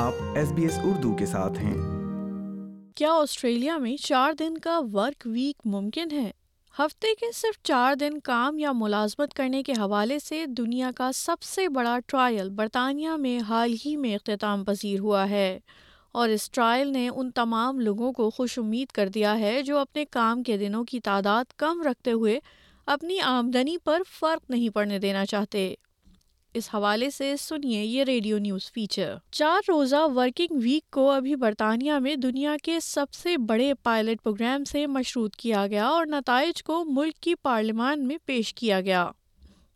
آپ S B S Urdu کے ساتھ ہیں۔ کیا آسٹریلیا میں چار دن کا ورک ویک ممکن ہے؟ ہفتے کے صرف چار دن کام یا ملازمت کرنے کے حوالے سے دنیا کا سب سے بڑا ٹرائل برطانیہ میں حال ہی میں اختتام پذیر ہوا ہے۔ اور اس ٹرائل نے ان تمام لوگوں کو خوش امید کر دیا ہے جو اپنے کام کے دنوں کی تعداد کم رکھتے ہوئے اپنی آمدنی پر فرق نہیں پڑنے دینا چاہتے۔ اس حوالے سے سنیے یہ ریڈیو نیوز فیچر۔ چار روزہ ورکنگ ویک کو ابھی برطانیہ میں دنیا کے سب سے بڑے پائلٹ پروگرام سے مشروط کیا گیا اور نتائج کو ملک کی پارلیمان میں پیش کیا گیا۔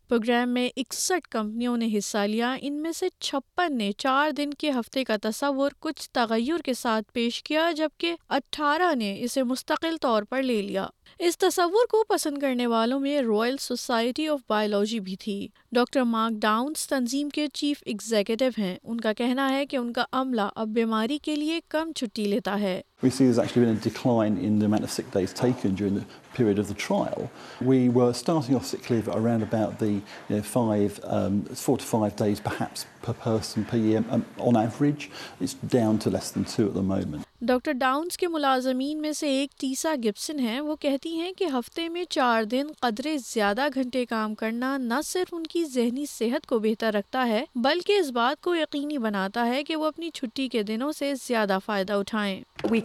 پروگرام میں اکسٹھ کمپنیوں نے حصہ لیا۔ ان میں سے چھپن نے چار دن کے ہفتے کا تصور کچھ تغیر کے ساتھ پیش کیا، جبکہ اٹھارہ نے اسے مستقل طور پر لے لیا۔ اس تصور کو پسند کرنے والوں میں رائل سوسائٹی آف بایولوجی بھی تھی۔ ڈاکٹر مارک ڈاؤنس تنظیم کے چیف ایگزیکٹو ہیں۔ ان کا کہنا ہے کہ ان کا عملہ اب بیماری کے لیے کم چھٹی لیتا ہے۔ We see there's actually been a decline in the amount of sick days taken during the period of the trial. We were starting off sick leave at around about the you know, five, um, four to five days perhaps per person per year um, on average. It's down to less than two at the moment. Doctor Downs کے ملازمین میں سے ایک ٹیسا Gibson ہیں وہ کہتی ہیں کہ ہفتے میں چار دن قدرے زیادہ گھنٹے کام کرنا نہ صرف ان کی ذہنی صحت کو بہتر رکھتا ہے بلکہ اس بات کو یقینی بناتا ہے کہ وہ اپنی چھٹی کے دنوں سے زیادہ فائدہ اٹھائیں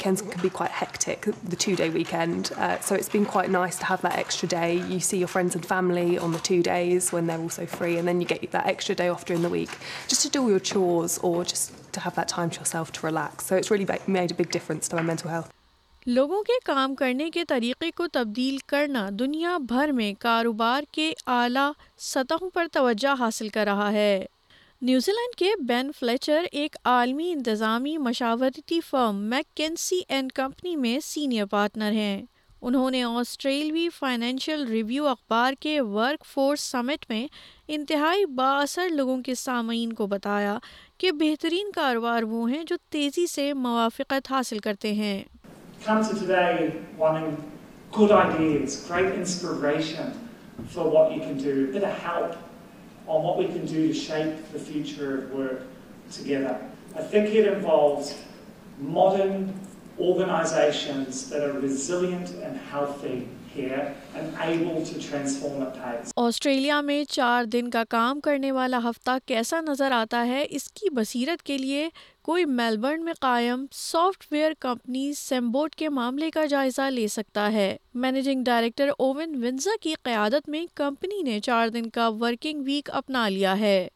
Weekends can be quite hectic, the two day weekend. Uh, so it's been quite nice to have that extra day. You see your friends and family on the two days when they're also free, and then you get that extra day off during the week just to do all your chores or just to have that time to yourself to relax. So it's really made a big difference to my mental health. لوگوں کے کام کرنے کے طریقے کو تبدیل کرنا دنیا بھر میں کاروبار کے اعلیٰ سطحوں پر توجہ حاصل کر رہا ہے نیوزی لینڈ کے بین فلیچر ایک عالمی انتظامی مشاورتی فرم میک اینڈ کمپنی میں سینئر پارٹنر ہیں۔ انہوں نے آسٹریلوی فائنینشیل ریویو اخبار کے ورک فورس سمٹ میں انتہائی باثر لوگوں کے سامعین کو بتایا کہ بہترین کاروبار وہ ہیں جو تیزی سے موافقت حاصل کرتے ہیں۔ Good ideas, great inspiration for what you can do, a bit of help on what we can do to shape the future of work together. I think it involves modern organisations that are resilient and healthy Australia میں چار دن کا کام کرنے والا ہفتہ کیسا نظر آتا ہے اس کی بصیرت کے لیے کوئی میلبرن میں قائم سافٹ ویئر کمپنی سیمبوٹ کے معاملے کا جائزہ لے سکتا ہے۔ مینیجنگ ڈائریکٹر اوون ونزا کی قیادت میں کمپنی نے چار دن کا ورکنگ ویک اپنا لیا ہے۔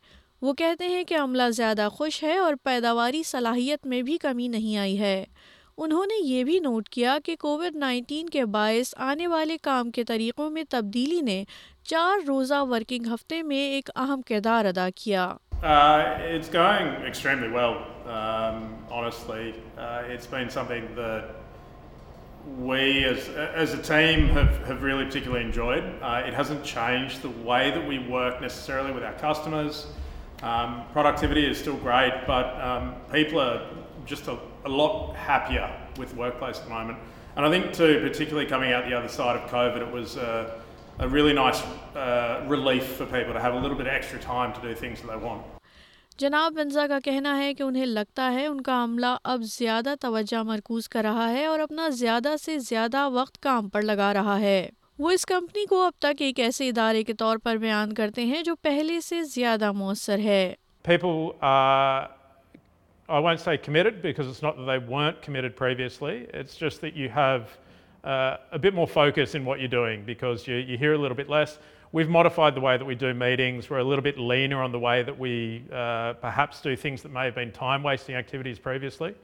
وہ کہتے ہیں کہ عملہ زیادہ خوش ہے اور پیداواری صلاحیت میں بھی کمی نہیں آئی ہے۔ انہوں نے یہ بھی نوٹ کیا کہ کووڈ نائنٹین کے باعث آنے والے کام کے طریقوں میں تبدیلی نے چار روزہ ورکنگ ہفتے میں ایک اہم کردار ادا کیا۔ Uh, It's going extremely well, um, honestly. Uh, It's been something that we as as a team have have really particularly enjoyed. Uh, It hasn't changed the way that we work necessarily with our customers. Um, Productivity is still great, but um, people are just a a lot happier with workplace at the moment. And I think too, particularly coming out the other side of COVID, it was a, a really nice uh, relief for people to have a little bit extra time to do things that they want. جناب ونزا کا کہنا ہے کہ انہیں لگتا ہے ان کا عملہ اب زیادہ توجہ مرکوز کر رہا ہے اور اپنا زیادہ سے زیادہ وقت کام پر لگا رہا ہے وہ اس کمپنی کو اب تک ایک ایسے ادارے کے طور پر بیان کرتے ہیں جو پہلے سے زیادہ مؤثر ہے People are I won't say committed because it's not that they weren't committed previously. It's just that you have uh, a bit more focus in what you're doing because you, you hear a little bit less. We've modified the way that we do meetings. We're a little bit leaner on the way that we uh, perhaps do things that may have been time wasting activities previously.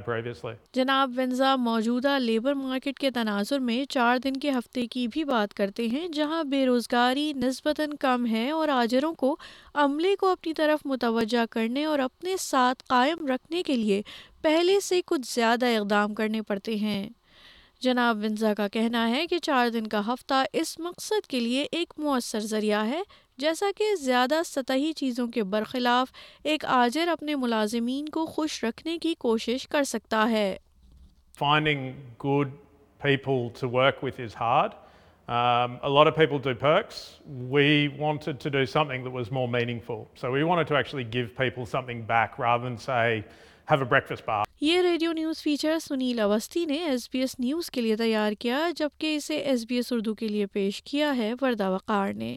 Previously. جناب ونزا موجودہ labour market کے تناظر میں چار دن کے ہفتے کی بھی بات کرتے ہیں، جہاں بے روزگاری نسبتاً کم ہے اور آجروں کو عملے کو اپنی طرف متوجہ کرنے اور اپنے ساتھ قائم رکھنے کے لیے پہلے سے کچھ زیادہ اقدام کرنے پڑتے ہیں جناب ونزا کا کہنا ہے کہ چار دن کا ہفتہ اس مقصد کے لیے ایک مؤثر ذریعہ ہے جیسا کہ زیادہ سطحی چیزوں کے برخلاف ایک آجر اپنے ملازمین کو خوش رکھنے کی کوشش کر سکتا ہے۔ Finding good people to work with is hard a lot of people to perks we wanted to do something that was more meaningful so we wanted to actually give people something back rather than say have a breakfast bar یہ radio news feature Sunil Awasthi نے S B S news کے لیے تیار کیا جبکہ اسے S B S Urdu کے لیے پیش کیا ہے وردہ وقار نے۔